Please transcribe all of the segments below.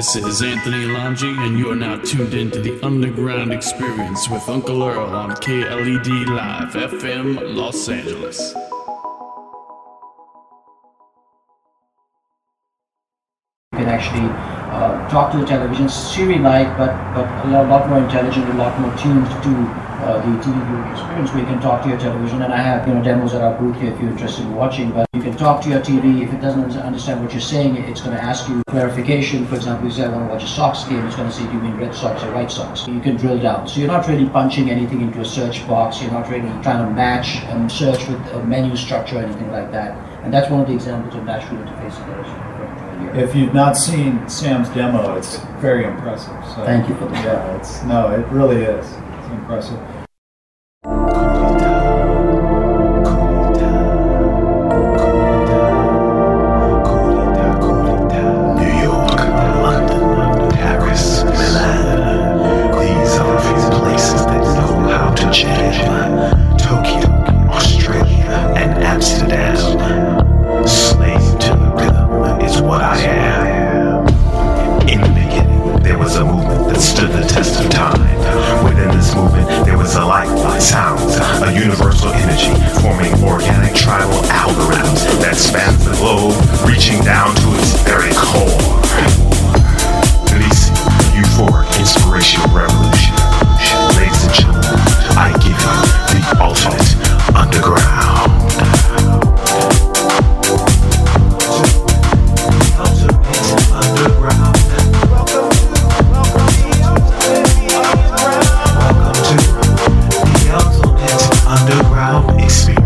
This is Anthony Langi, and you are now tuned into the Underground Experience with Uncle Earl on KLED Live FM Los Angeles. You can actually uh, talk to the television, Siri-like, but but a lot, lot more intelligent, a lot more tuned to uh, the TV experience. Where you can talk to your television, and I have you know demos at our booth here if you're interested in watching. But you can talk to your TV. If it doesn't understand what you're saying, it's going to ask you clarification. For example, you say I want to watch a Sox game. It's going to say, do you mean Red Sox or White Sox? You can drill down. So you're not really punching anything into a search box. You're not really trying to match and search with a menu structure or anything like that. And that's one of the examples of natural interface that I was referring to earlier. If you've not seen Sam's demo, it's very impressive. So, Thank you for the Yeah, it's no, it really is. Impressive. Underground experience.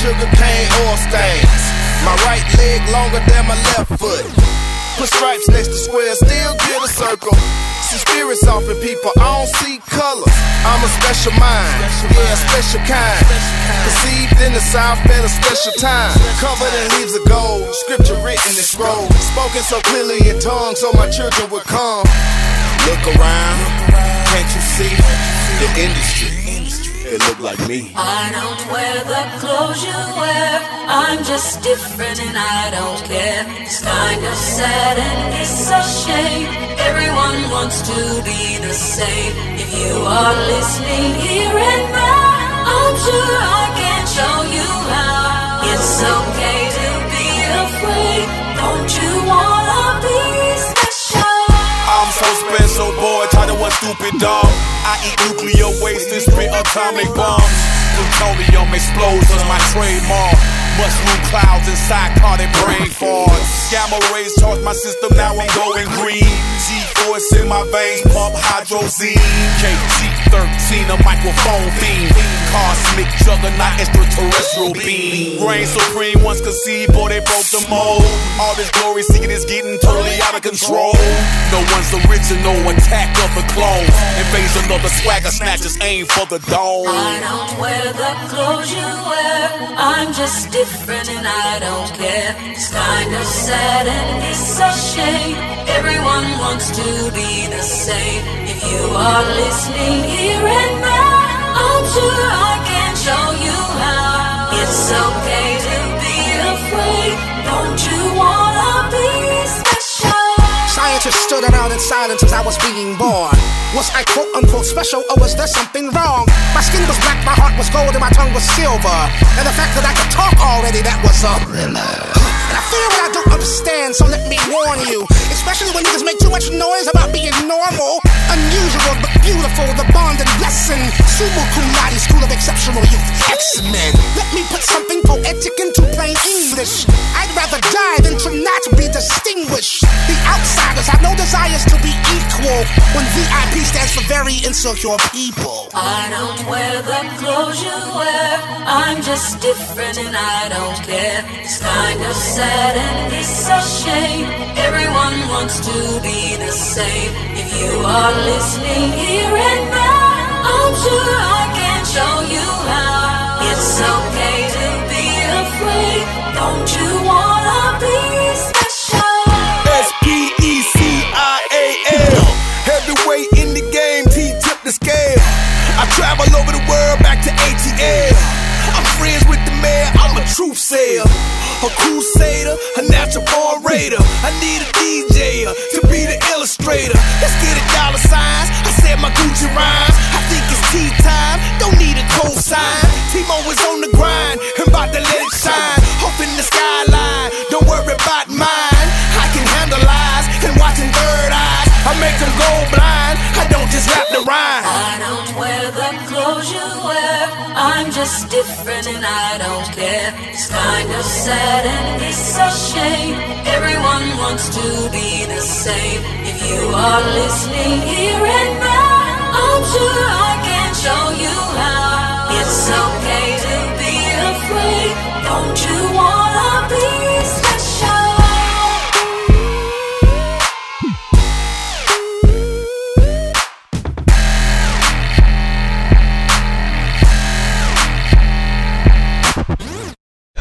Sugar cane, oil stains. My right leg longer than my left foot. Put stripes next to squares, still get a circle. See spirits off in people, I don't see colors. I'm a special mind, yeah, special kind. Conceived in the south at a special time. Covered in leaves of gold, scripture written in scroll. Spoken so clearly in tongues, so my children would come. Look around, can't you see the industry? It look like me. I don't wear the clothes you wear. I'm just different and I don't care. It's kind of sad and it's a shame. Everyone wants to be the same. If you are listening here and now, I'm sure I can show you how. It's okay to be afraid. Don't you wanna one stupid dog. I eat nuclear waste and spit atomic bombs. Plutonium explodes on my trademark. Mushroom clouds and psychotic brain. Gamma rays charge my system, now I'm going green. Force in my veins, pump hydrazine. KG 13, a microphone beam. Cosmic juggernaut, extraterrestrial beam. Reign supreme once conceived, boy, they broke the mold. All this glory seeking is getting totally out of control. No one's original, attack of the clones. Invasion of the swagger snatchers, aim for the dome. I don't wear the clothes you wear. I'm just different and I don't care. It's kind of sad and it's a shame. Everyone wants to be the same. If you are listening here and now, I'm sure I can show you how. It's okay to be afraid. Don't you wanna be special? Scientists stood around in silence as I was being born. Was I quote unquote special or was there something wrong? My skin was black, my heart was gold, and my tongue was silver. And the fact that I could talk already, that was a And I fear what I don't understand, so let me warn you. Especially when niggas make too much noise about being normal. Unusual but beautiful, the bond and blessing. Summa cum school of exceptional youth, X-Men. Let me put something poetic into plain English. I'd rather die than to not be distinguished. The outsiders have no desires to be equal. When VIP stands for very insecure people. I don't wear the clothes you wear. I'm just different and I don't care. It's kind of sad and it's a shame. Everyone wants to be the same. If you are listening here and now, I'm sure I can show you how. It's okay to be afraid. Don't you wanna be special? S P E C I A L. Heavyweight in the game, T tip the scale. I travel over the world back to ATL. I'm friends with the man, I'm a truth sayer. A crusader, a natural born raider. I need a DJ to be the illustrator. Let's get it dollar signs. I said my Gucci rhymes. I think it's tea time. Don't need a cosign. Timo is on the grind and about to let it shine. Hope in the skyline. Don't worry about mine. I can handle lies and watching third eyes. I make them go blind. I just rap the rhyme. I don't wear the clothes you wear. I'm just different and I don't care. It's kind of sad and it's a shame. Everyone wants to be the same. If you are listening here and now, I'm sure I can show you how. It's okay to be afraid. Don't you wanna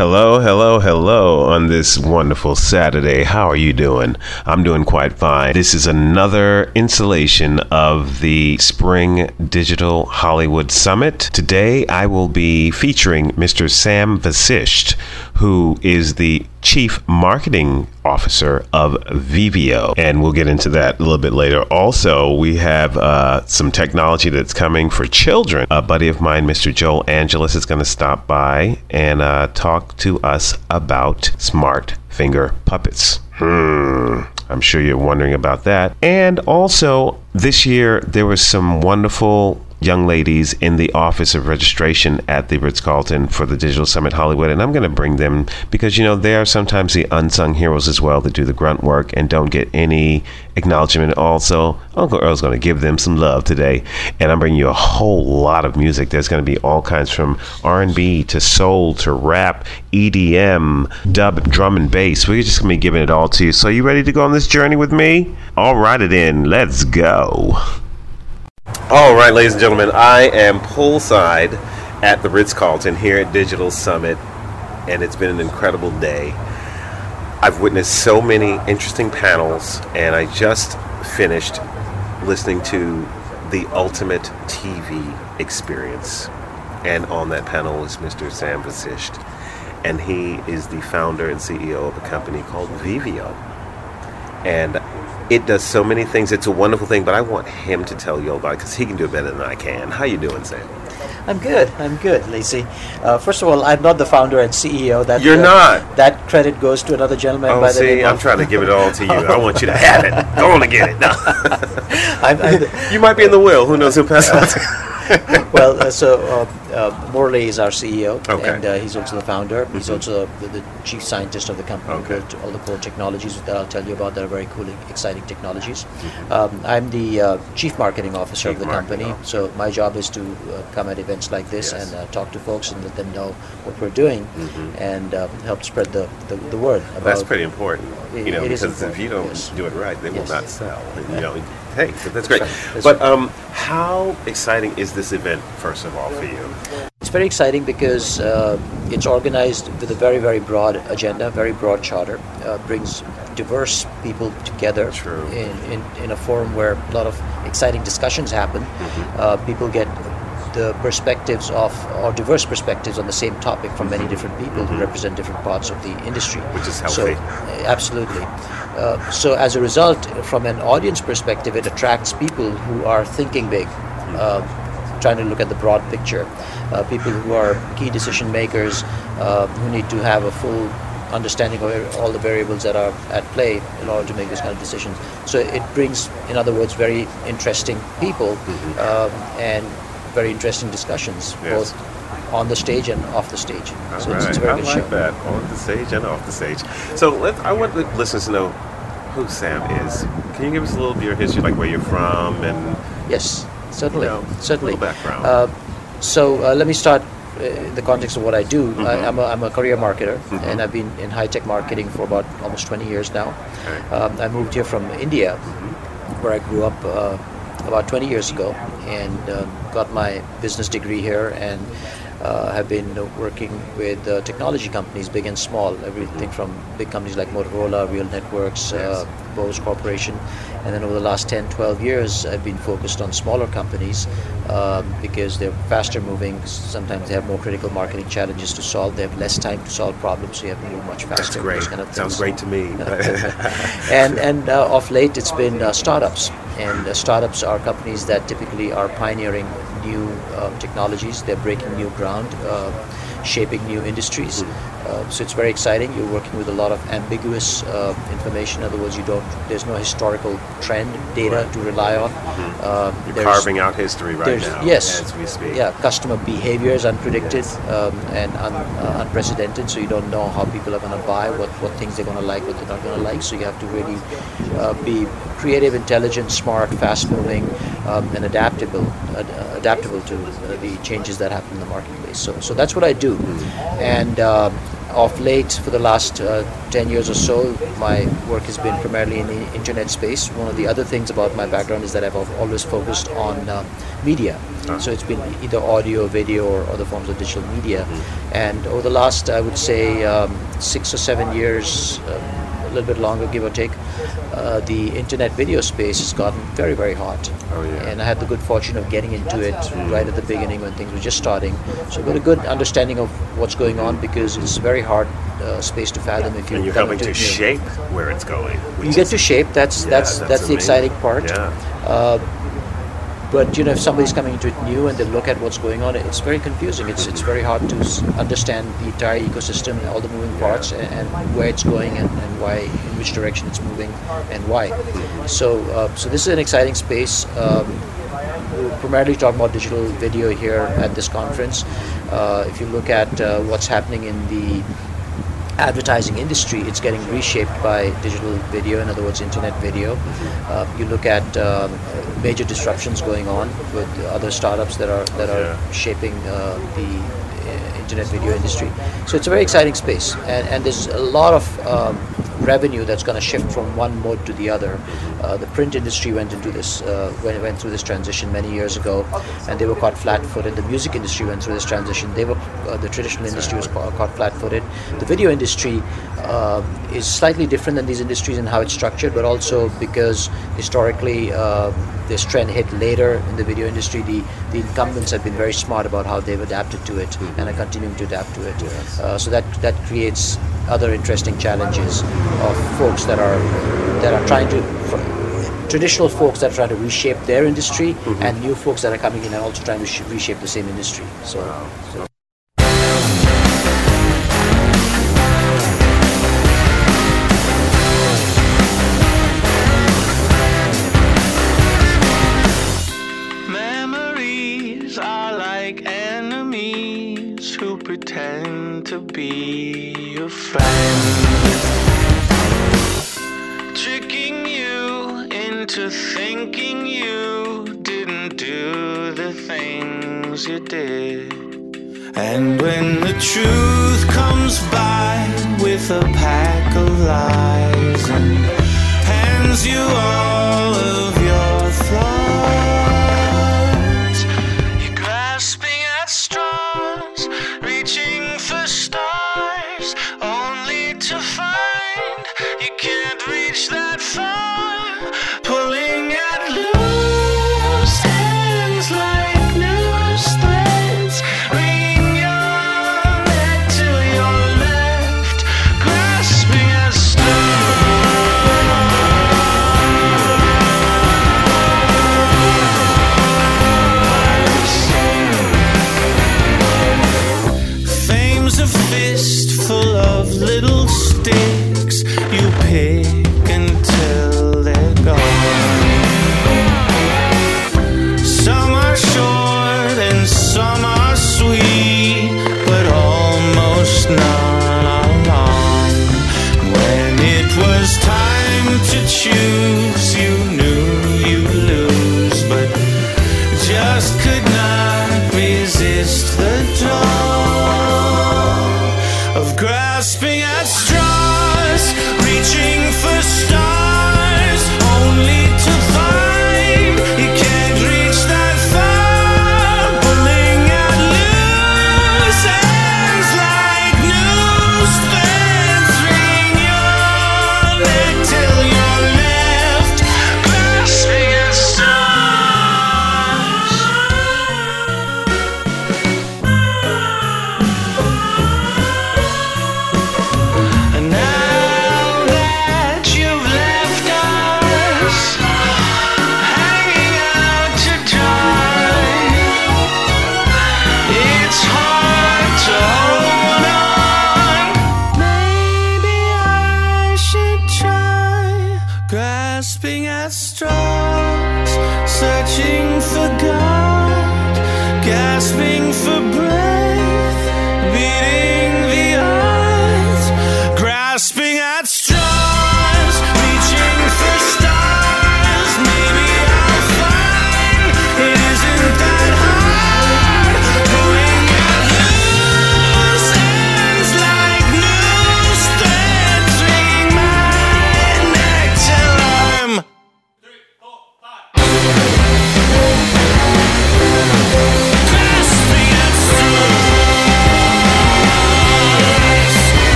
Hello, hello, hello on this wonderful Saturday. How are you doing? I'm doing quite fine. This is another installation of the Spring Digital Hollywood Summit. Today I will be featuring Mr. Sam Vasisht, who is the Chief Marketing Officer of Veveo. And we'll get into that a little bit later. Also, we have uh, some technology that's coming for children. A buddy of mine, Mr. Joel Angeles, is going to stop by and uh, talk to us about smart finger puppets. Hmm. I'm sure you're wondering about that. And also, this year there was some wonderful young ladies in the office of registration at the Ritz Carlton for the Digital Summit Hollywood, and I'm going to bring them because you know they are sometimes the unsung heroes as well that do the grunt work and don't get any acknowledgement. Also, Uncle Earl's going to give them some love today, and I'm bringing you a whole lot of music. There's going to be all kinds from R&B to soul to rap, EDM, dub, drum and bass. We're just going to be giving it all to you. So, you ready to go on this journey with me? All right, it in. Let's go. All right, ladies and gentlemen, I am poolside at the Ritz Carlton here at Digital Summit, and it's been an incredible day. I've witnessed so many interesting panels, and I just finished listening to the ultimate TV experience. And on that panel was Mr. Sam Vasisht, and he is the founder and CEO of a company called Veveo. And it does so many things. It's a wonderful thing, but I want him to tell you all about it because he can do it better than I can. How you doing, Sam? I'm good. I'm good, Lacey. Uh, first of all, I'm not the founder and CEO. That You're uh, not. That credit goes to another gentleman Oh, by the see, name I'm of. trying to give it all to you. I want you to have it. Go on and get it. No. I'm, I'm the- you might be in the will. Who knows who passed to well, uh, so uh, uh, Murali is our CEO, Okay. and uh, he's also the founder. He's also the, the chief scientist of the company. Okay. All the core technologies that I'll tell you about that are very cool, exciting technologies. Mm-hmm. Um, I'm the uh, chief marketing officer Chief of the company, officer. so my job is to uh, come at events like this Yes. and uh, talk to folks and let them know what we're doing and uh, help spread the, the, the word about. Mm-hmm. That's pretty important, you know, because if you don't yes. do it right, they will not sell. You know, hey, that's great. that's but um, how exciting is this event, first of all, for you? It's very exciting because uh, it's organized with a very, very broad agenda, very broad charter. Uh, brings diverse people together In, in, in a forum where a lot of exciting discussions happen. Mm-hmm. Uh, people get the perspectives of, or diverse perspectives on the same topic from many different people who represent different parts of the industry. Mm-hmm. Which is So, healthy. uh, absolutely. Uh, so as a result, from an audience perspective, it attracts people who are thinking big, uh, trying to look at the broad picture. Uh, people who are key decision makers, uh, who need to have a full understanding of all the variables that are at play in order to make this kind of decisions. So it brings, in other words, very interesting people um, and very interesting discussions, Mm-hmm. Yes. both on the stage and off the stage. All so it's, it's a very I good like show. that on the stage and off the stage. So let I want the listeners to know who Sam is. Can you give us a little bit of your history, like where you're from, and Yes, certainly, You know, certainly. little background. Uh, so uh, let me start uh, in the context of what I do. Mm-hmm. I, I'm, a, I'm a career marketer, and I've been in high tech marketing for about almost 20 years now. Okay. Um, I moved here from India, where I grew up uh, about 20 years ago, and um, got my business degree here, and uh, have been uh, working with uh, technology companies, big and small, everything from big companies like Motorola, Real Networks, uh, Bose Corporation, and then over the last 10, 12 years, I've been focused on smaller companies um, because they're faster moving. Sometimes they have more critical marketing challenges to solve. They have less time to solve problems, so you have to move much faster. that's great. kind of Sounds great to me. and and uh, of late it's been uh, startups and uh, startups are companies that typically are pioneering new uh, technologies. They're breaking new ground uh, shaping new industries. uh, so it's very exciting. You're working with a lot of ambiguous uh, information. In other words you don't there's no historical trend data to rely on. Uh, You're carving out history right now yes, as we speak. Yeah, customer behavior is unpredicted um, and un, uh, unprecedented, so you don't know how people are going to buy, what, what things they're going to like, what they're not going to like. So you have to really uh, be creative, intelligent, smart, fast-moving, um, and adaptable, ad- uh, adaptable to uh, the changes that happen in the marketplace. So, so that's what I do, and. um of late, for the last uh, 10 years or so, my work has been primarily in the internet space. One of the other things about my background is that I've always focused on uh, media. So it's been either audio, video, or other forms of digital media. And over the last, I would say, um, six or seven years, um, a little bit longer, give or take, uh, the internet video space has gotten very, very hot. Oh, yeah. And I had the good fortune of getting into it right at the beginning when things were just starting. So I've got a good understanding of what's going on because it's a very hard uh, space to fathom if you and you're helping to shape where it's going. You get to shape. That's Yeah, that's that's that's, the exciting part. Yeah. Uh, but you know, if somebody's coming into it new and they look at what's going on, it's very confusing. It's it's very hard to understand the entire ecosystem, all the moving parts, and, and where it's going, and, and why, in which direction it's moving, and why. So uh, so this is an exciting space. Um, we're primarily talking about digital video here at this conference. Uh, if you look at uh, what's happening in the advertising industry, it's getting reshaped by digital video, in other words, internet video. Uh, you look at um, major disruptions going on with other startups that are that are Yeah. shaping uh, the uh, internet video industry. So it's a very exciting space, and, and there's a lot of um, revenue that's going to shift from one mode to the other. Uh, the print industry went into this uh, went, went through this transition many years ago, and they were caught flat-footed. The music industry went through this transition. They were uh, the traditional industry was caught, caught flat-footed. The video industry uh, is slightly different than these industries in how it's structured, but also because historically uh, this trend hit later in the video industry, the, the incumbents have been very smart about how they've adapted to it and are continuing to adapt to it. Uh, so that that creates other interesting challenges of folks that are that are trying to. Traditional folks that are trying to reshape their industry, and new folks that are coming in and also trying to sh- reshape the same industry. So, so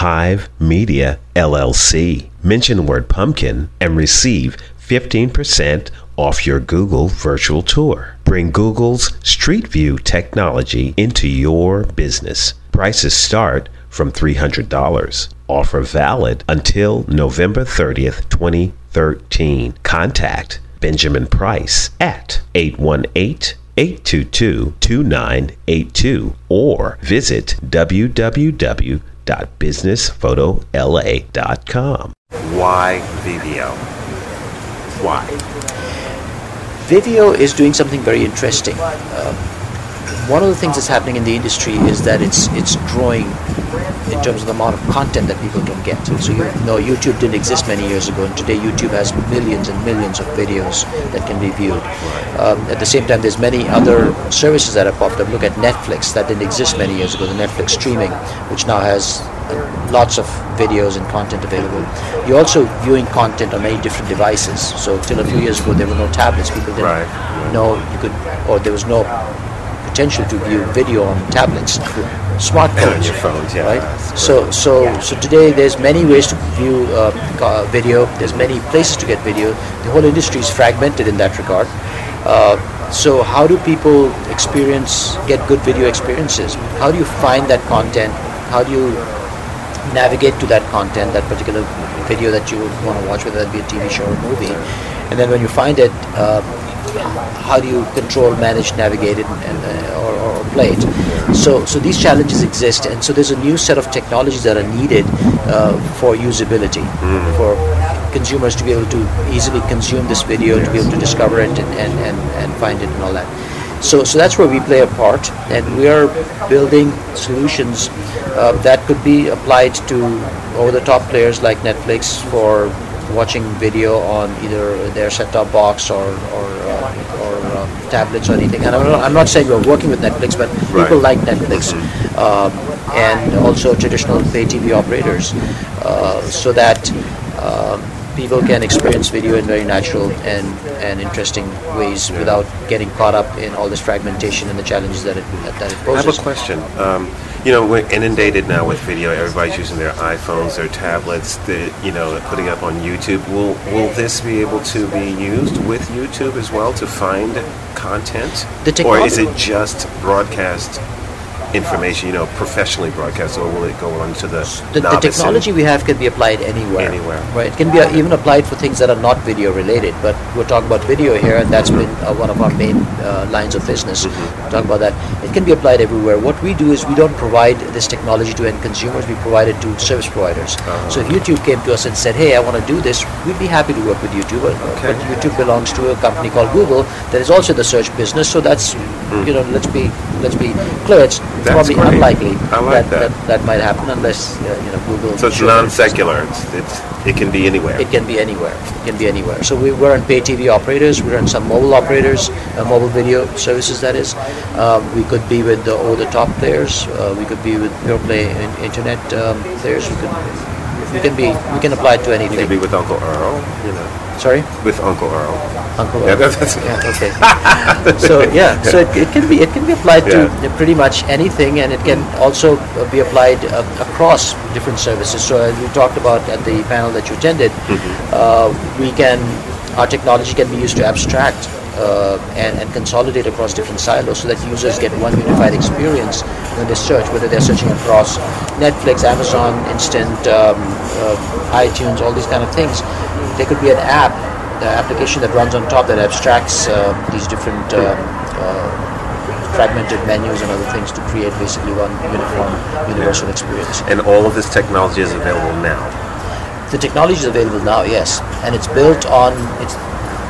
Hive Media LLC. Mention the word pumpkin and receive 15% off your Google virtual tour. Bring Google's Street View technology into your business. Prices start from $300. Offer valid until November 30th, 2013. Contact Benjamin Price at 818 822 2982 or visit www.businessphotola.com. Why Veveo? Why? Veveo is doing something very interesting. Um, one of the things that's happening in the industry is that it's it's growing in terms of the amount of content that people can get. So you know, YouTube didn't exist many years ago, and today YouTube has millions and millions of videos that can be viewed. Um, at the same time, there's many other services that have popped up. Look at Netflix, that didn't exist many years ago. The Netflix streaming, which now has uh, lots of videos and content available. You're also viewing content on many different devices. So till a few years ago, there were no tablets. People didn't know you could, or there was no potential to view video on tablets, smartphones, On your phones, yeah. right? So, so, so today there's many ways to view uh, video. There's many places to get video. The whole industry is fragmented in that regard. Uh, so, how do people experience, get good video experiences? How do you find that content? How do you navigate to that content, that particular video that you want to watch, whether that be a TV show or a movie? And then when you find it, uh, how do you control, manage, navigate it, and, uh, or, or play it? So, so these challenges exist, and so there's a new set of technologies that are needed uh, for usability, for consumers to be able to easily consume this video, to be able to discover it and, and, and, and find it and all that. So, so that's where we play a part, and we are building solutions uh, that could be applied to over-the-top players like Netflix for watching video on either their set-top box or or, uh, or uh, tablets or anything. And I'm not, I'm not saying we're working with Netflix, but Right. people like Netflix, um, and also traditional pay TV operators, uh, so that. Um, People can experience video in very natural and, and interesting ways without getting caught up in all this fragmentation and the challenges that it that it I poses. have a question. Um, you know, we're inundated now with video. Everybody's using their iPhones, their tablets. The, you know, they're putting up on YouTube. Will Will this be able to be used with YouTube as well to find content, The technology- or is it just broadcast information? You know, professionally broadcast, or will it go on to the the, the technology we have can be applied anywhere. Anywhere. Right. It can be uh, even applied for things that are not video related, but we're talking about video here, and that's been uh, one of our main uh, lines of business. Mm-hmm. Talk about that. It can be applied everywhere. What we do is we don't provide this technology to end consumers. We provide it to service providers. Uh-huh. So if YouTube came to us and said, "Hey, I want to do this," we'd be happy to work with YouTube. But, but YouTube belongs to a company called Google that is also the search business. So that's you know, let's be let's be clear. It's. That's probably great. unlikely I like that, that. that might happen unless uh, you know Google. So it's non secular. It's, it's it can be anywhere. It can be anywhere. It can be anywhere. So we, we're on pay TV operators. We're on some mobile operators, uh, mobile video services. That is, um, we could be with the over-the-top players. Uh, we could be with pure play in, internet um, players. We could. We can be. We can apply it to You anything. can be with Uncle Earl. You know, Sorry, with Uncle Earl. Uncle. Yeah, Earl. that's- yeah. Okay. so yeah. So it, it can be. It can be applied to pretty much anything, and it can also be applied uh, across different services. So as we talked about at the panel that you attended, uh, we can. Our technology can be used to abstract uh, and, and consolidate across different silos so that users get one unified experience when they search, whether they're searching across Netflix, Amazon, Instant, um, uh, iTunes, all these kind of things. There could be an app, the application that runs on top that abstracts uh, these different um, uh, fragmented menus and other things to create basically one uniform, universal experience. And all of this technology is available now. The technology is available now, yes, and it's built on it's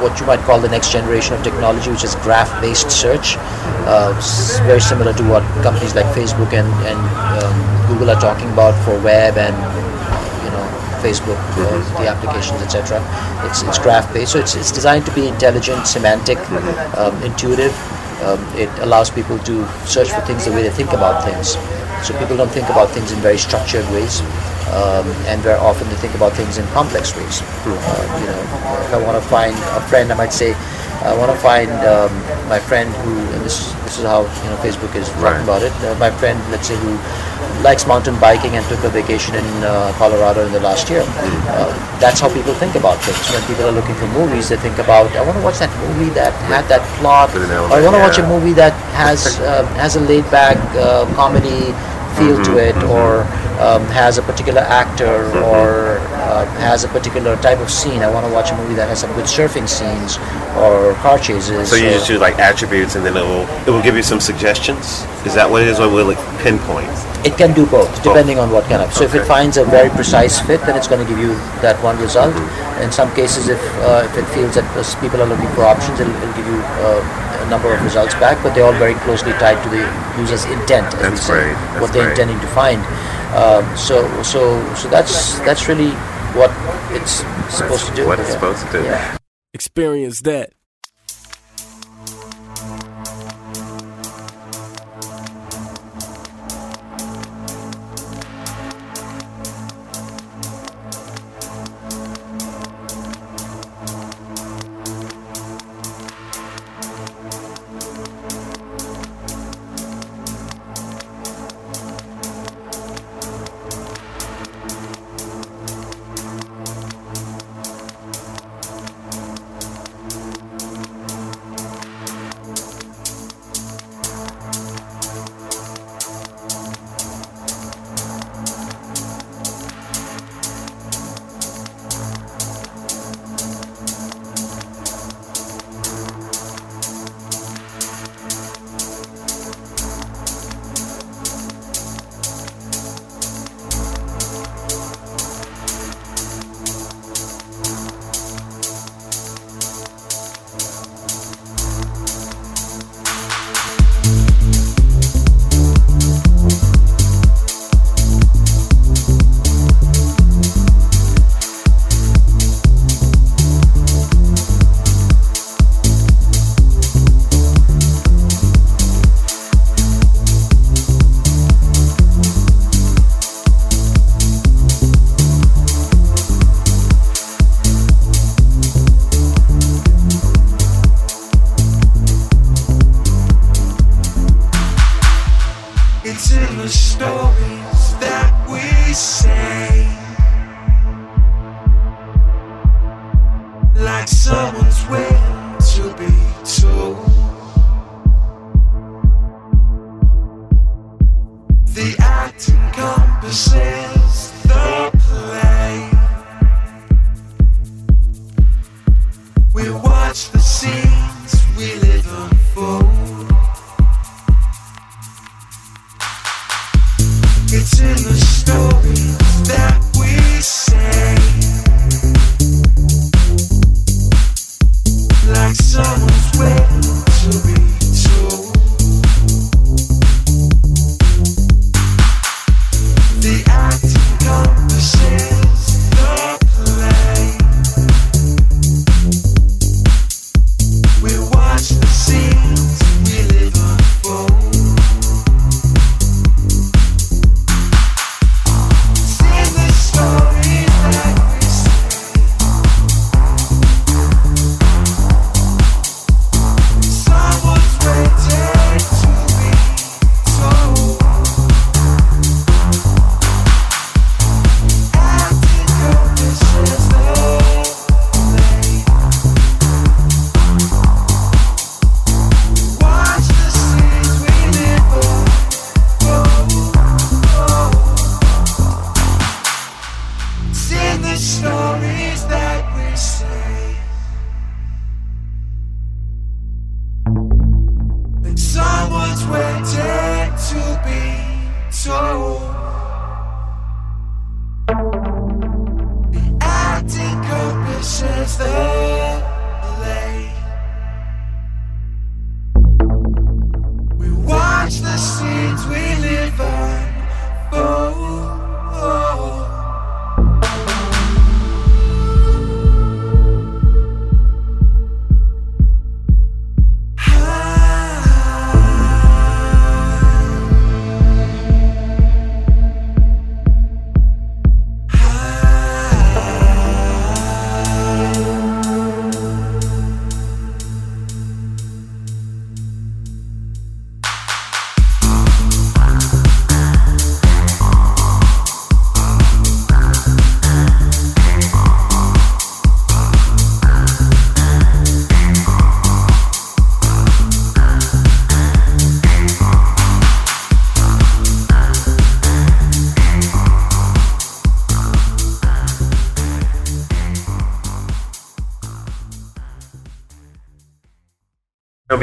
what you might call the next generation of technology, which is graph-based search. Uh, very similar to what companies like Facebook and, and um, Google are talking about for web and you know Facebook, uh, the applications, etc. It's it's graph-based, so it's it's designed to be intelligent, semantic, um, intuitive. Um, it allows people to search for things the way they think about things. So people don't think about things in very structured ways, um, and very often they think about things in complex ways. Uh, you know, if I want to find a friend, I might say, I want to find um, my friend who, and this this is how you know Facebook is talking Right. about it. Uh, my friend, let's say, who likes mountain biking and took a vacation in uh, Colorado in the last year. Uh, that's how people think about things. When people are looking for movies, they think about, I want to watch that movie that had that plot, or I want to watch a movie that has uh, has a laid back uh, comedy feel to Mm-hmm, it, or um, has a particular actor, or uh, has a particular type of scene. I want to watch a movie that has some good surfing scenes or car chases. So you or- just do like attributes, and then it will it will give you some suggestions. Is that what it is, or will it pinpoint? It can do both, depending on what kind of. So if it finds a very precise fit, then it's going to give you that one result. Mm-hmm. In some cases, if uh, if it feels that people are looking for options, it'll, it'll give you uh, a number of results back. But they're all very closely tied to the user's intent. as we say, great, that's what they're great. intending to find. Um, so so so that's that's really what it's supposed to do. what it's Yeah. supposed to do. Yeah. Experience that.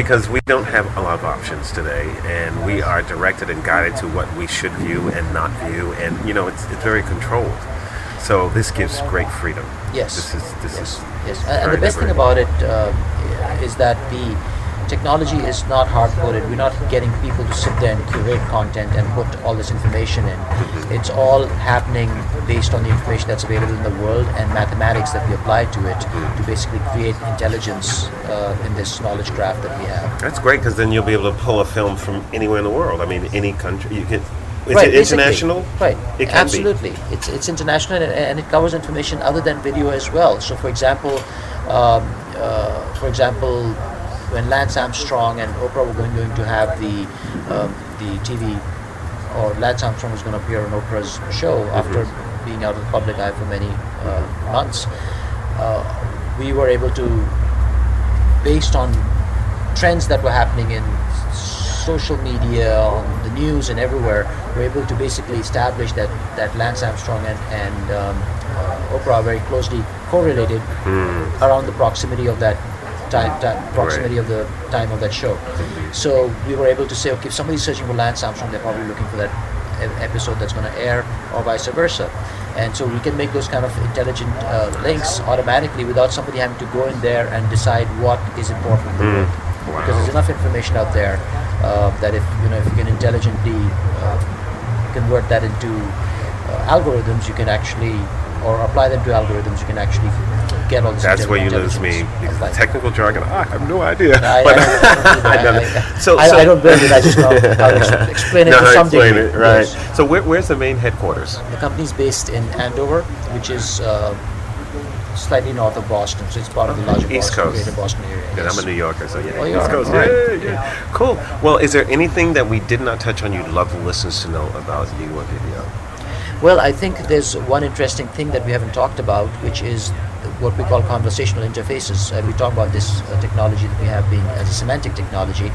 Because we don't have a lot of options today, and we are directed and guided to what we should view and not view, and you know it's it's very controlled. So this gives great freedom. Yes. This is this yes. is yes. And, the best thing about it uh, is that the technology is not hard coded. We're not getting people to sit there and curate content and put all this information in. It's all happening based on the information that's available in the world and mathematics that we apply to it to basically create intelligence uh, in this knowledge graph that we have. That's great because then you'll be able to pull a film from anywhere in the world. I mean, any country you can. Is right, it international? Right. It can Absolutely. It's it's international and, and it covers information other than video as well. So, for example, um, uh, for example, when Lance Armstrong and Oprah were going, going to have the um, the TV, or Lance Armstrong was going to appear on Oprah's show after being out of the public eye for many uh, months, uh, we were able to, based on trends that were happening in social media, on the news, and everywhere, we're able to basically establish that, that Lance Armstrong and, and um, uh, Oprah are very closely correlated around the proximity of that time, time proximity of the time of that show. So we were able to say, okay, if somebody's searching for Lance Armstrong, they're probably looking for that episode that's going to air, or vice versa. And so we can make those kind of intelligent uh, links automatically without somebody having to go in there and decide what is important. the world. Because there's enough information out there uh, that if you know if you can intelligently uh, convert that into uh, algorithms, you can actually or apply them to algorithms, you can actually get all this. That's where you lose me because applied. technical jargon. I have no idea. I- I But- I don't. I so, I- so I don't build it, I just know how to explain it Know to some explain degree, it, right? yes. So where, where's the main headquarters? The company's based in Andover, which is uh, slightly north of Boston, so it's part of the larger East Boston, Coast. greater Boston area. Yeah. I'm a New Yorker, so yeah. Oh, East? Coast. Right. Yeah, yeah. Cool. Well, is there anything that we did not touch on you'd love the listeners to know about you or video? Well, I think there's one interesting thing that we haven't talked about, which is what we call conversational interfaces. Uh, we talk about this uh, technology that we have being as a semantic technology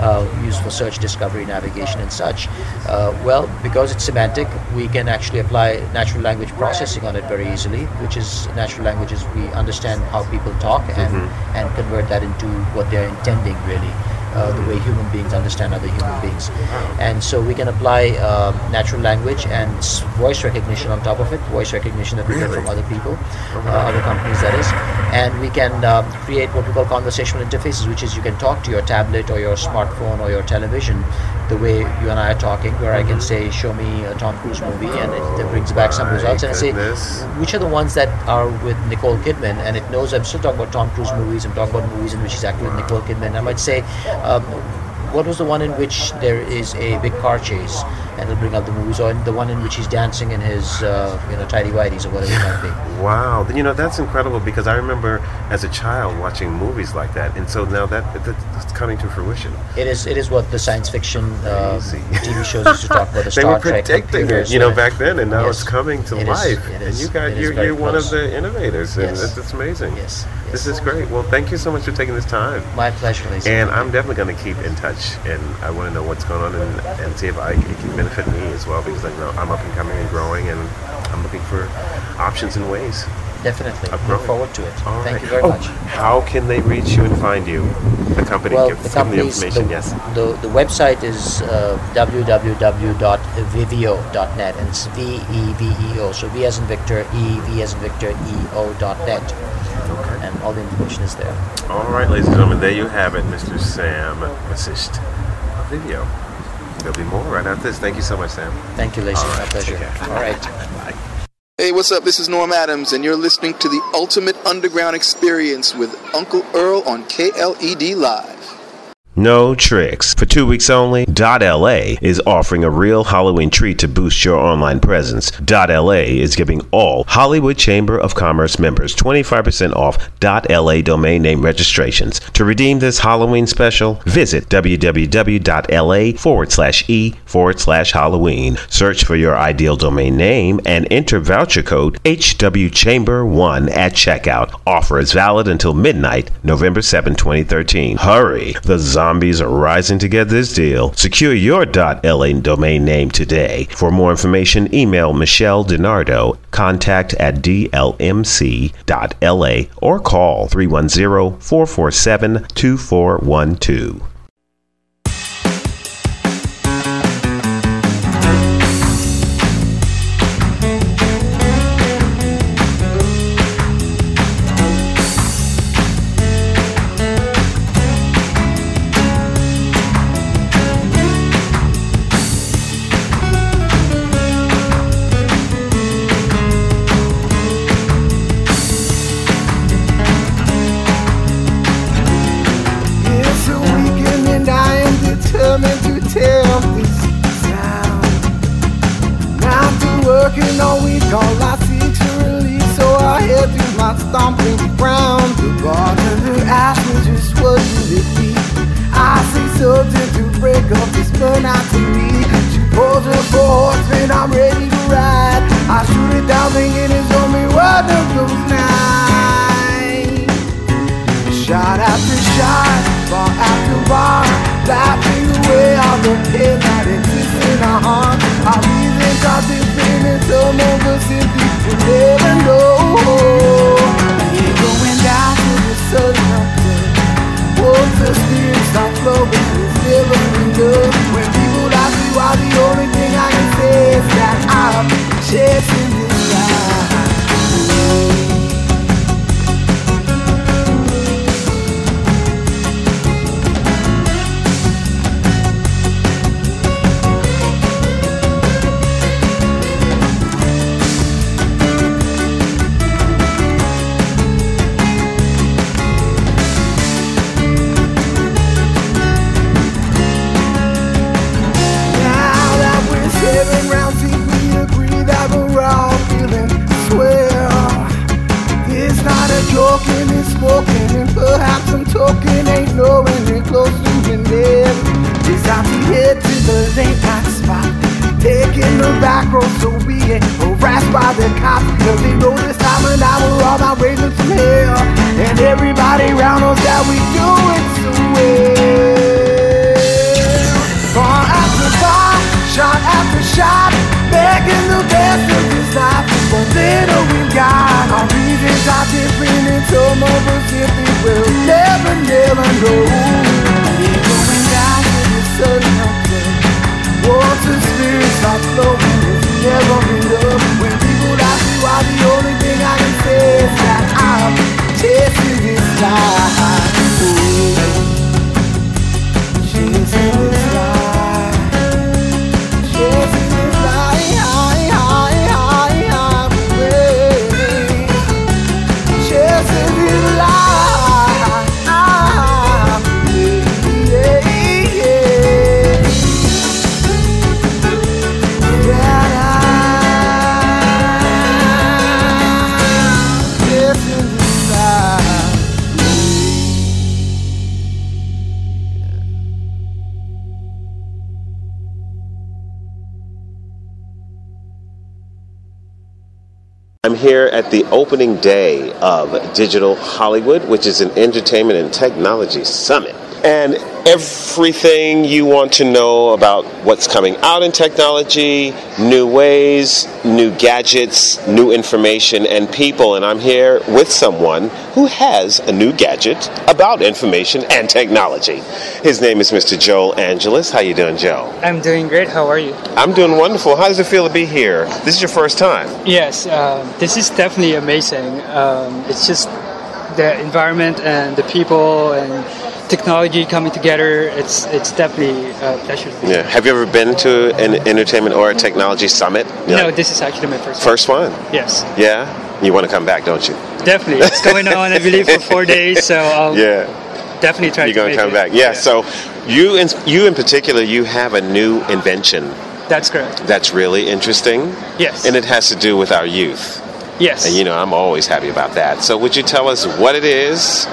uh, used for search, discovery, navigation, and such. Uh, well, because it's semantic, we can actually apply natural language processing on it very easily, which is natural languages, we understand how people talk and, and convert that into what they're intending really. Uh, the way human beings understand other human beings. And so we can apply uh, natural language and voice recognition on top of it, voice recognition that we get from other people, uh, other companies that is. And we can uh, create what we call conversational interfaces, which is you can talk to your tablet or your smartphone or your television the way you and I are talking, where I can say, show me a Tom Cruise movie, and it, it brings back some results. And I say, which are the ones that are with Nicole Kidman, and it knows I'm still talking about Tom Cruise movies. I'm talking about movies in which he's acting with Nicole Kidman. I might say, um, what was the one in which there is a big car chase, and it'll bring up the movies, or the one in which he's dancing in his, uh, you know, tidy whities or whatever it might be. Wow, you know that's incredible because I remember as a child watching movies like that, and so now that, that that's coming to fruition. It is, it is what the science fiction uh, TV shows used to talk about. The they Star were Trek predicting it, you know, back then, and now yes. it's coming to It is- life. it and is- you got you're you're one of the innovators, and Yes. that's amazing. Yes, this is great. Well, thank you so much for taking this time. My pleasure, Lacey. And I'm definitely going to keep in touch, and I want to know what's going on, and, and see if I can benefit me as well, because I know I'm up and coming and growing, and I'm looking for options and ways. Definitely. of Look forward to it. All Thank right. you very Oh, much. How can they reach you and find you? The company. Well, give, the the information. the, yes. the, the website is uh, www.veveo.net and it's V E V E O. So V as in Victor, E V as in Victor, E O dot net. And all the information is there. All right, ladies and gentlemen, there you have it, Mr. Sam Assist Video. There'll be more right after this. Thank you so much, Sam. Thank you, Lacey. All My pleasure. All right. Bye. Hey, what's up? This is Norm Adams, and you're listening to the Ultimate Underground Experience with Uncle Earl on KLED Live. No tricks. For two weeks only, .LA is offering a real Halloween treat to boost your online presence. .LA is giving all Hollywood Chamber of Commerce members 25% off .LA domain name registrations. To redeem this Halloween special, visit www.la forward slash e forward slash Halloween. Search for your ideal domain name and enter voucher code HWChamber1 at checkout. Offer is valid until midnight, November 7, 2013. Hurry! The zombies are rising to get this deal. Secure your .la domain name today. For more information, email Michelle DiNardo, contact at dlmc.la, or call 310 447 2412. Shot after shot, bar after bar, laughing away all the pain that exists in our heart. Our reasons are different and some of us simply will never know. We're going down to the southern mountain. Once the spirits start flowing, it's never enough. When people ask me why, the only thing I can say is that I'm chasing at the opening day of Digital Hollywood, which is an entertainment and technology summit. And everything you want to know about what's coming out in technology, new ways, new gadgets, new information, and people. And I'm here with someone who has a new gadget about information and technology. His name is Mr. Joel Angeles. How you doing, Joe? I'm doing great. How are you? I'm doing wonderful. How does it feel to be here? This is your first time. Yes, um, this is definitely amazing. Um, it's just the environment and the people and technology coming together. It's it's definitely a pleasure. To be Yeah. Have you ever been to an entertainment or a technology summit? here. No, this is actually my first. First one? Yes, Yeah. You want to come back, don't you? definitely. It's going on, I believe, for four days. So I'll Yeah. definitely try You're gonna come it. back. Yeah. So you in, you in particular, you have a new invention That's correct. that's really interesting. Yes. And it has to do with our youth. Yes. And you know, I'm always happy about that. So would you tell us what it is?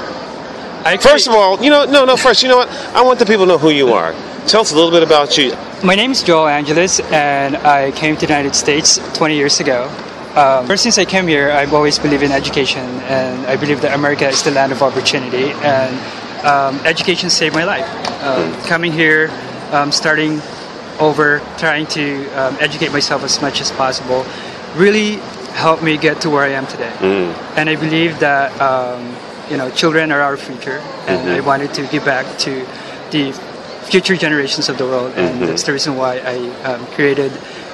First of all, you know, no, no. First, you know what? I want the people to know who you are. Tell us a little bit about you. My name is Joel Angeles, and I came to the United States 20 years ago. Um, ever since I came here, I've always believed in education, and I believe that America is the land of opportunity, and um, education saved my life. Um, coming here, um, starting over, trying to um, educate myself as much as possible, really helped me get to where I am today. And I believe that um, you know children are our future, and I wanted to give back to the future generations of the world, and that's the reason why I um, created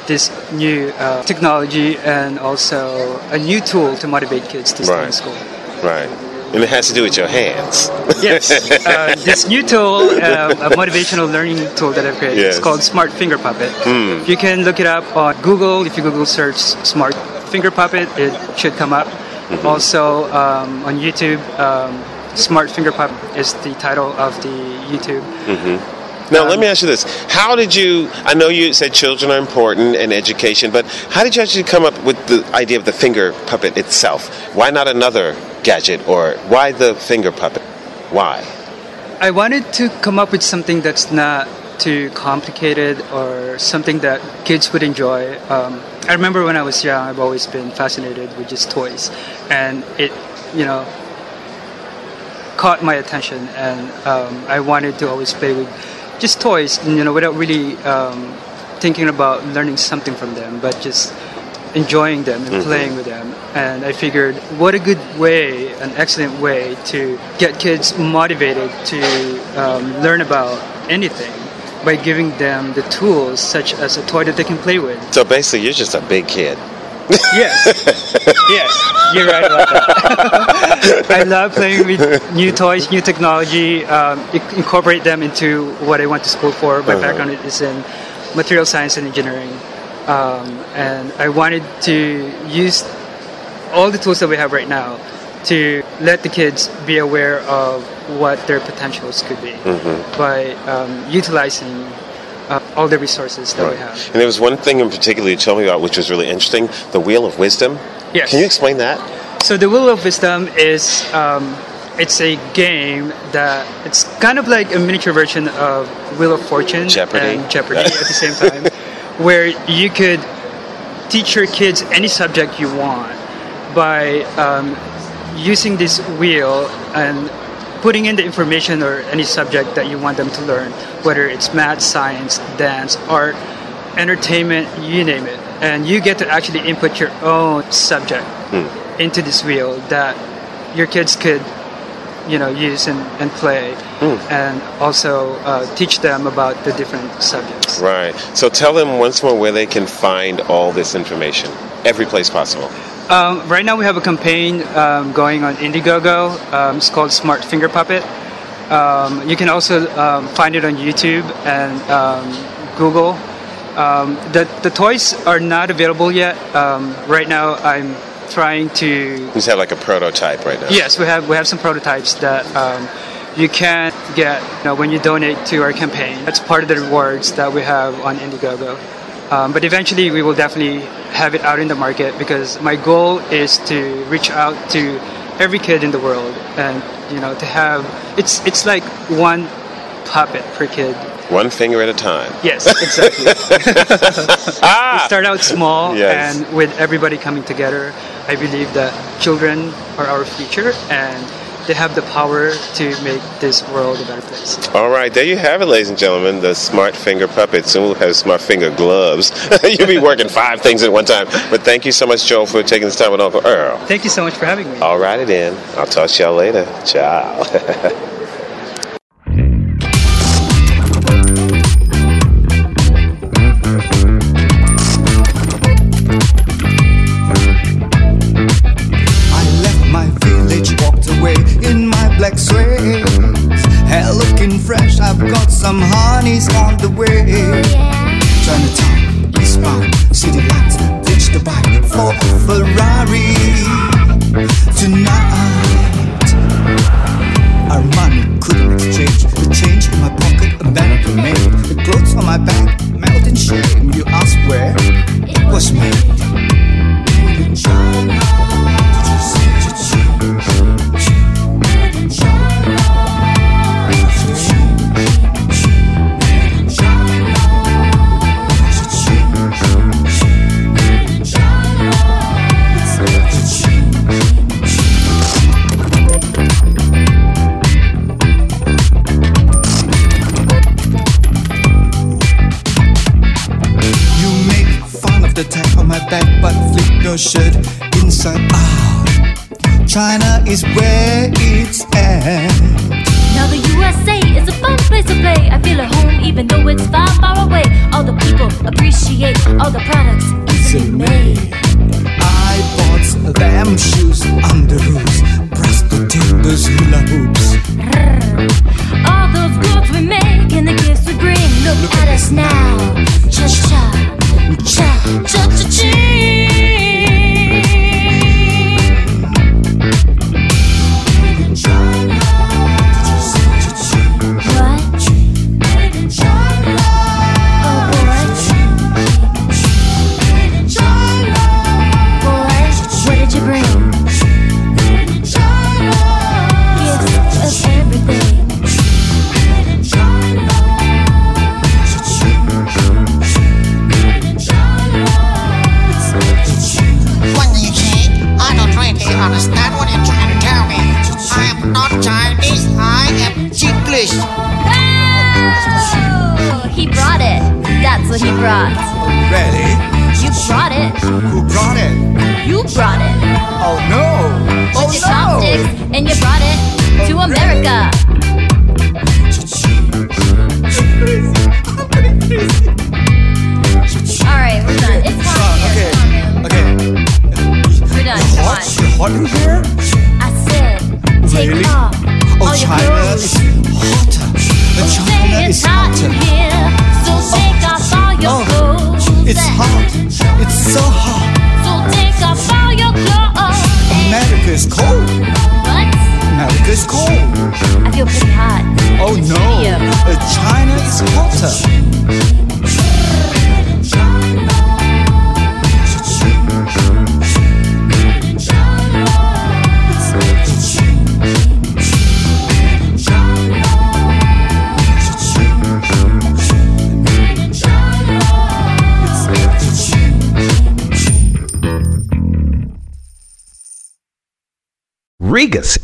this new uh, technology and also a new tool to motivate kids to stay in school. Right. And it has to do with your hands. Yes, uh, this new tool, uh, a motivational learning tool that I've created, Yes. it's called Smart Finger Puppet. Hmm. You can look it up on Google. If you Google search Smart Finger Puppet, it should come up. Mm-hmm. Also um, on YouTube, um, Smart Finger Puppet is the title of the YouTube. hmm Now, let me ask you this: How did you? I know you said children are important and education, but how did you actually come up with the idea of the finger puppet itself? Why not another gadget, or why the finger puppet? Why? I wanted to come up with something that's not too complicated or something that kids would enjoy. Um, I remember when I was young, I've always been fascinated with just toys, and it, you know, caught my attention, and um, I wanted to always play with just toys, you know, without really um, thinking about learning something from them, but just enjoying them and Mhm. playing with them. And I figured, what a good way, an excellent way to get kids motivated to um, learn about anything by giving them the tools, such as a toy that they can play with. So basically, you're just a big kid. Yes. yes, you're right about that. I love playing with new toys, new technology, um, incorporate them into what I went to school for. My Uh-huh. background is in material science and engineering. Um, and I wanted to use all the tools that we have right now to let the kids be aware of what their potentials could be Mhm. by um, utilizing uh, all the resources that we have. And there was one thing in particular you told me about, which was really interesting: the wheel of wisdom. Yes. Can you explain that? So the wheel of wisdom is um, it's a game that it's kind of like a miniature version of Wheel of Fortune Jeopardy. and Jeopardy at the same time, where you could teach your kids any subject you want by um, using this wheel and putting in the information or any subject that you want them to learn, whether it's math, science, dance, art, entertainment, you name it. And you get to actually input your own subject Hmm. into this wheel that your kids could, you know, use and, and play, Hmm. and also uh, teach them about the different subjects. Right. So tell them once more where they can find all this information. Every place possible. Um, right now, we have a campaign um, going on Indiegogo. Um, it's called Smart Finger Puppet. Um, you can also um, find it on YouTube and um, Google. Um, the the toys are not available yet. Um, right now, I'm trying to. Just have like a prototype right now. Yes, we have we have some prototypes that um, you can get you know, when you donate to our campaign. That's part of the rewards that we have on Indiegogo. Um, but eventually, we will definitely have it out in the market because my goal is to reach out to every kid in the world and you know to have it's it's like one puppet per kid. One finger at a time. Yes, exactly. Ah! we start out small, Yes. and with everybody coming together, I believe that children are our future, and they have the power to make this world a better place. All right, there you have it, ladies and gentlemen. The smart finger puppet. Soon we'll have smart finger gloves. You'll be working five things at one time. But thank you so much, Joel, for taking this time with Uncle Earl. Thank you so much for having me. All righty then. I'll talk to y'all later. Ciao.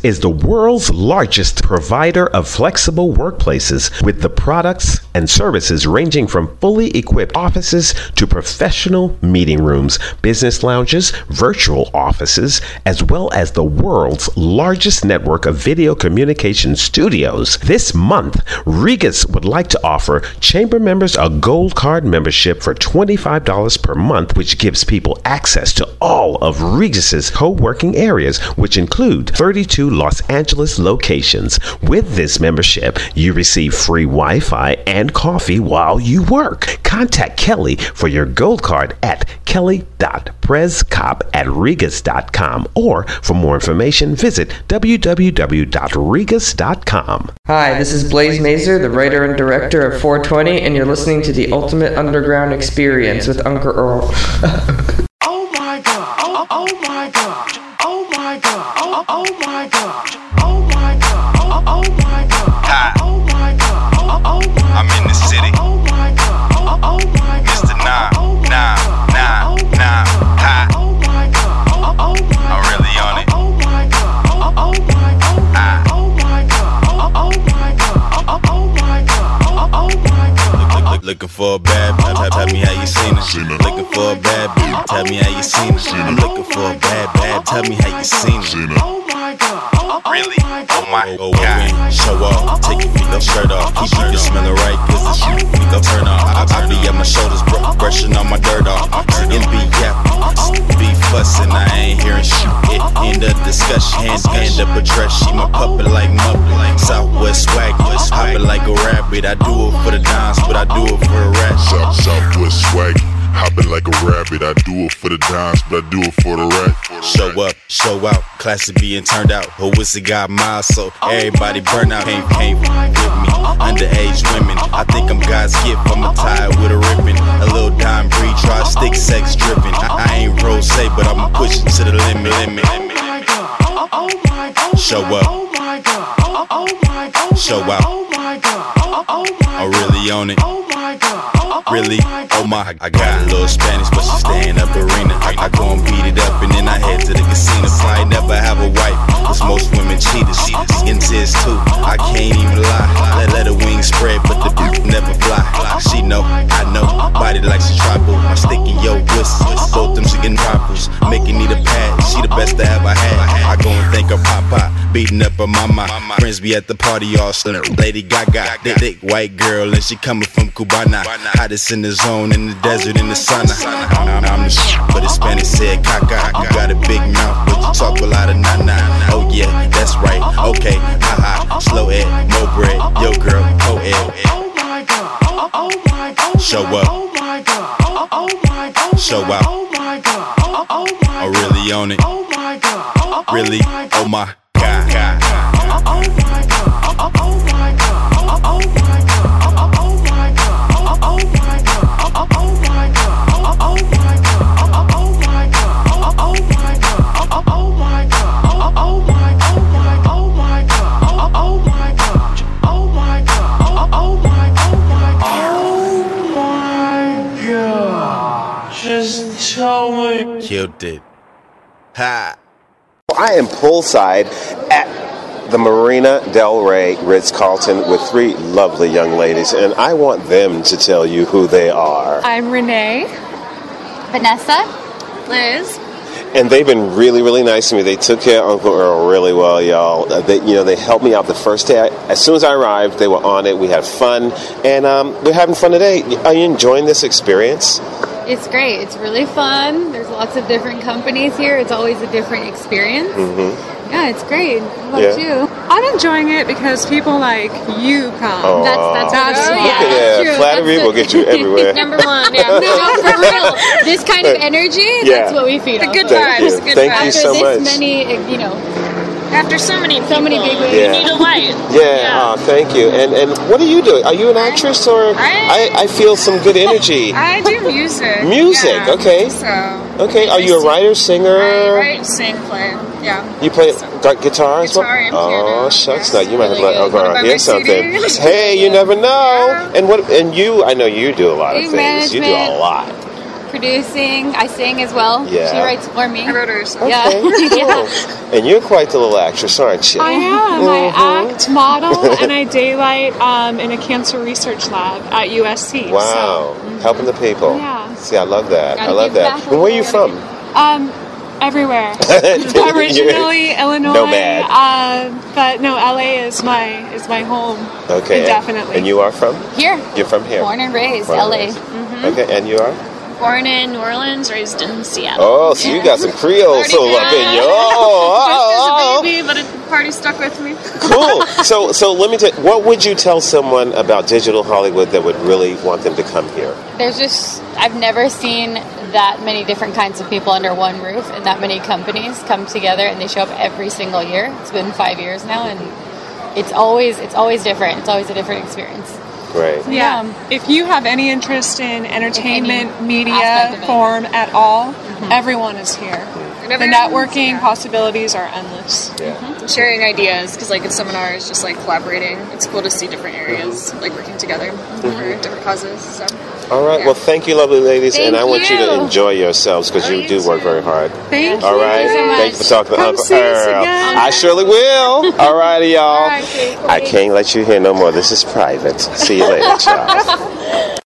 is the world's largest provider of flexible workplaces with the products and services ranging from fully equipped offices to professional meeting rooms, business lounges, virtual offices, as well as the world's largest network of video communication studios. This month, Regus would like to offer chamber members a gold card membership for $25 per month, which gives people access to all of Regus's co-working areas, which include 32 Los Angeles locations. With this membership, you receive free Wi-Fi and coffee while you work. Contact Kelly for your gold card at kelly.prescop at regus.com or for more information, visit www.regus.com. Hi, this is Blaze Mazer, the writer and director of 420, and you're listening to the Ultimate Underground Experience with Uncle Earl. Oh my god. Oh, oh my god. Looking for a bad bitch. Tell, me how you seen it. Looking for a bad bitch. Tell me how you seen it. I'm looking for a bad bad. Tell me how you seen it. Really? Oh my oh go in, show off, take your feet up, shirt off, keep you the smelling right, cause the shit feet up, turn off. I, I be at my shoulders, br- brushing on my dirt off. Sitting be yapping, be fussing, I ain't hearing shit. It end of discussion, hands hand up a dress, she my puppet like Muppet, Southwest swag, hopping like a rabbit. I do it for the dance, but I do it for the rap. South, Southwest swag, hopping like a rabbit. I do it for the dimes, but I do it for the rat. Show up, show out, classy being turned out. Who was it got miles, so everybody burn out. Came, came with me, underage women. I think I'm God's gift, I'm a tie with a ribbon. A little dime breed, try stick sex dripping. I, I ain't rose, but I'm pushing to the limit, limit. Show up, Oh my god. Oh, oh my god. show out. Oh god. Oh, oh I'm really on it. Really? Oh my, I got a little Spanish, but she stay in up arena. I, go and beat it up and then I head to the casino. So I never have a wife, cause most women cheaters. Intense too, I can't even lie. Let, let her wings spread, but the beat never fly. She know, I know, body like she tribal. My stick in your whistle, both them chicken rivals. Making need a pad, she the best I ever had. I go and thank her papa, beating up her mama. Friends be at the party all slim. Lady Gaga, thick, thick white girl, and she coming from Cubana. Hottest in the zone, in the desert, in the sauna. I'm, I'm the shit, but the Spanish said caca. You got a big mouth, but you talk a lot of nana. Oh yeah, that's right. Okay, haha. Slow ed, no bread. Yo girl, co-ed. Show Oh my god. Oh, oh my god. show out. Oh my god. Oh, my god oh my god really it. Oh my god. Oh, oh Really? my god. Oh my god. Oh, oh my god. Just tell me. Killed it. Ha. I am poolside at the Marina Del Rey Ritz Carlton with three lovely young ladies, and I want them to tell you who they are. I'm Renee. Vanessa. Liz. And they've been really, really nice to me. They took care of Uncle Earl really well, y'all. Uh, They, you know, they helped me out the first day. I, as soon as I arrived, they were on it. We had fun, and um, we're having fun today. Are you enjoying this experience? It's great. It's really fun. There's lots of different companies here. It's always a different experience. Mm-hmm. Yeah, it's great. How about Yeah. you? I'm enjoying it because people like you come. Oh, That's that's That's what- why. yeah, Look that's that. true. Flattery That's will get you everywhere. Number one, yeah. No, for real. This kind of energy, Yeah. that's what we feed The off good of. Thank vibes, you. the good Thank you After so this much. many, you know, After so many so many big wigs, Yeah. you need a light. Yeah, oh, thank you. And and what are you doing? Are you an actress or? I, I feel some good energy. I do music. Music, yeah. okay. So Okay, are you a writer, singer? I write, sing, play. Yeah. You play gu- guitar as well? Guitar oh, shucks! Now you might have to let Really good. Uncle Wanna buy hear something. Hey, you never know. And what? And you? I know you do a lot of Big things. You do a lot. Producing. I sing as well. Yeah. She writes for me. I wrote her. Okay, Yeah. cool. And you're quite the little actress, aren't you? I am. Mhm. I act, model, and I daylight um, in a cancer research lab at USC. Wow, helping the people. Yeah. See, I love that. I love that. back And where are you from? Um, everywhere. Originally Illinois, Nomad. Uh, but no, LA is my is my home. Okay. and- Definitely. And you are from? Here. You're from here. Born and raised, Born and LA. raised. Mhm. Okay, and you are? Born in New Orleans, raised in Seattle. Oh, so you got some Creole soul up in you. Oh, Just as a oh, oh, oh. baby, but the party stuck with me. cool. So, so let me tell you, what would you tell someone about digital Hollywood that would really want them to come here? There's just I've never seen that many different kinds of people under one roof and that many companies come together and they show up every single year. It's been five years now and it's always it's always different. It's always a different experience. Right. Yeah. Um, if you have any interest in entertainment, aspect media, form at all, everyone is here. The everyone's- networking possibilities are endless. Mhm. Sharing ideas, because like it's seminars, just like collaborating. It's cool to see different areas like working together for different causes. So All right. Well, thank you, lovely ladies, and Thank I want you. to enjoy yourselves because you do work very hard. Thank All you right. so much. Thank you for talking to Come Uncle us Earl. I surely will. All righty, y'all. All right, Kate. I can't let you hear no more. This is private. See you later, child.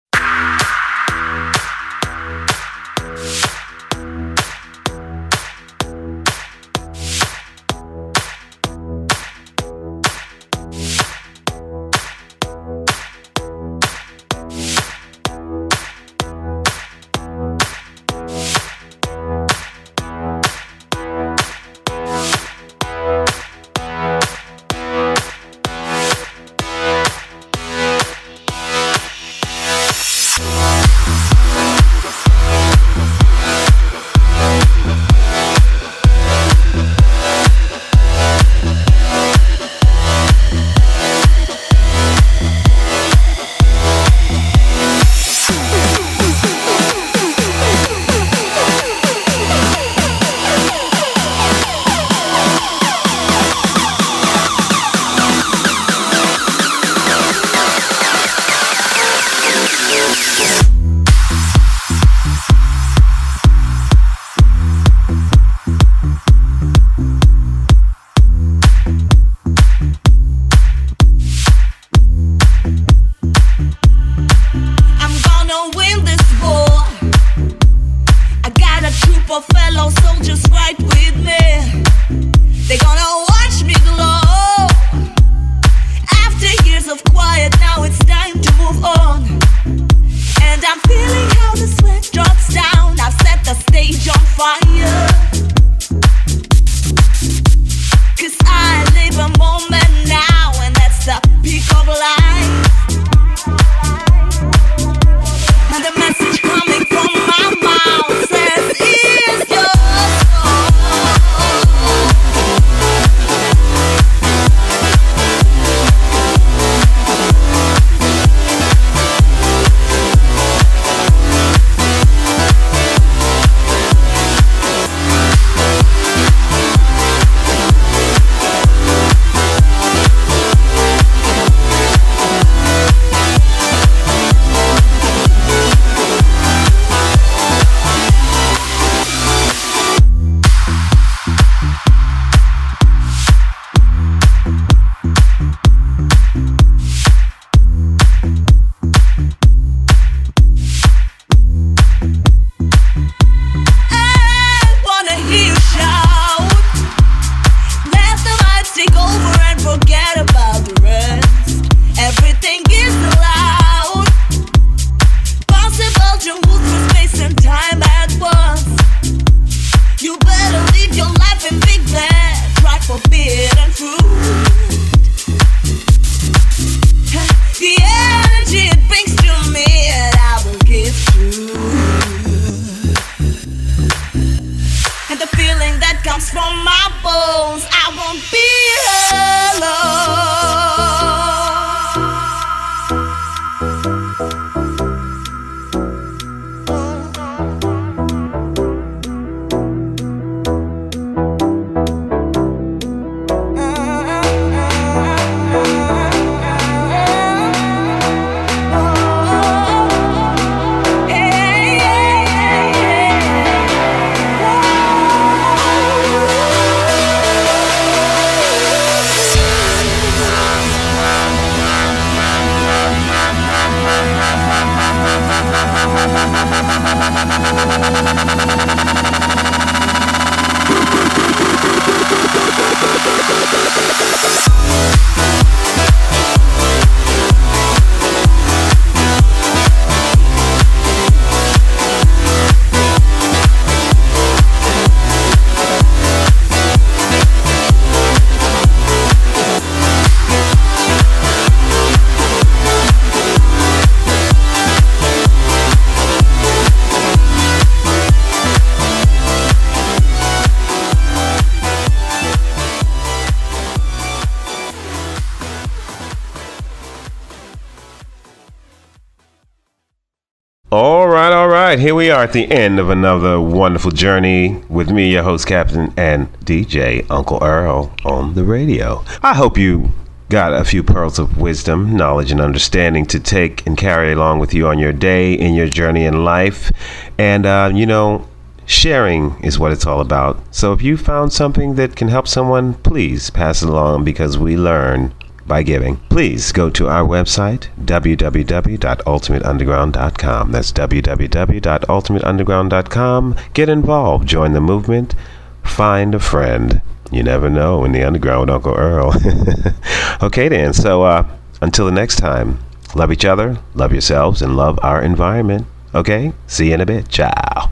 Right, here we are at the end of another wonderful journey with me, your host, Captain, and DJ Uncle Earl on the radio. I hope you got a few pearls of wisdom, knowledge, and understanding to take and carry along with you on your day, in your journey in life. And, uh, you know, sharing is what it's all about. So if you found something that can help someone, please pass it along because we learn by giving. Please go to our website, www.ultimateunderground.com. That's www.ultimateunderground.com. Get involved, join the movement, find a friend. You never know in the underground, with Uncle Earl. okay, then. So uh, until the next time, love each other, love yourselves, and love our environment. Okay? See you in a bit. Ciao.